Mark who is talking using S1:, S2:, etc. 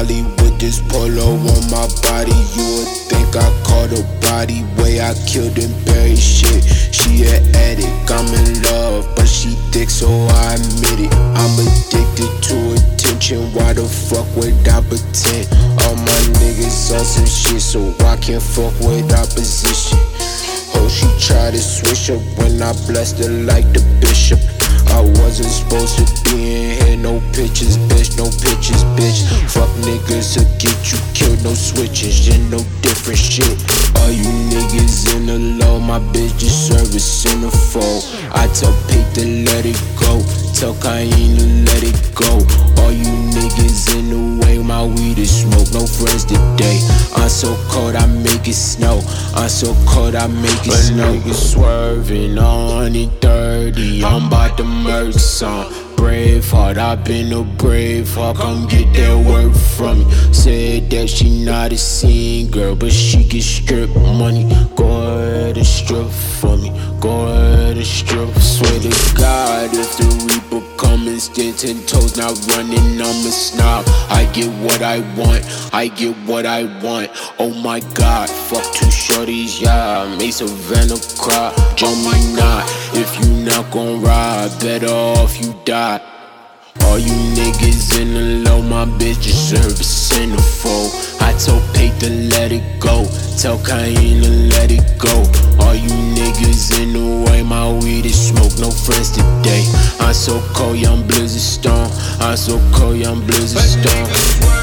S1: Molly with this polo on my body. You would think I caught a body way I killed and buried shit. She an addict, I'm in love, but she thick, so I admit it. I'm addicted to attention. Why the fuck would I pretend? All my niggas on some shit, so I can't fuck with opposition. Oh, she tried to switch up when I blessed her like the bishop. I wasn't supposed to be in here, no pictures, bitch, no pictures, bitch. Fuck niggas to get you killed, no switches, and no different shit. All you niggas in the low, my bitch just servicing the phone. I tell Pete to let it go, tell Kayin to let it go. All you niggas in the way, my weed is smoke, no friends today. I'm so cold, I make it snow. I'm so cold, I make it snow. Niggas swerving on it dirty, I'm about to merge some. Braveheart, i been a brave heart, come get that work from me. Said that she not a scene girl, but she get strip money. Go ahead and strip for me, go ahead and strip. Swear to God, if the Reaper coming, stand ten toes, not running, I'm a snob. I get what I want, I get what I want. Oh my God, fuck two shorties, yeah, make Savannah cry. Join me not, if you not gon' ride, better off you die. All you niggas in the low, my bitch is servicing the foe. I told Pate to let it go, tell Kayin to let it go. All you niggas friends today. I'm so cold, young blizzard storm. I'm so cold, young blizzard storm.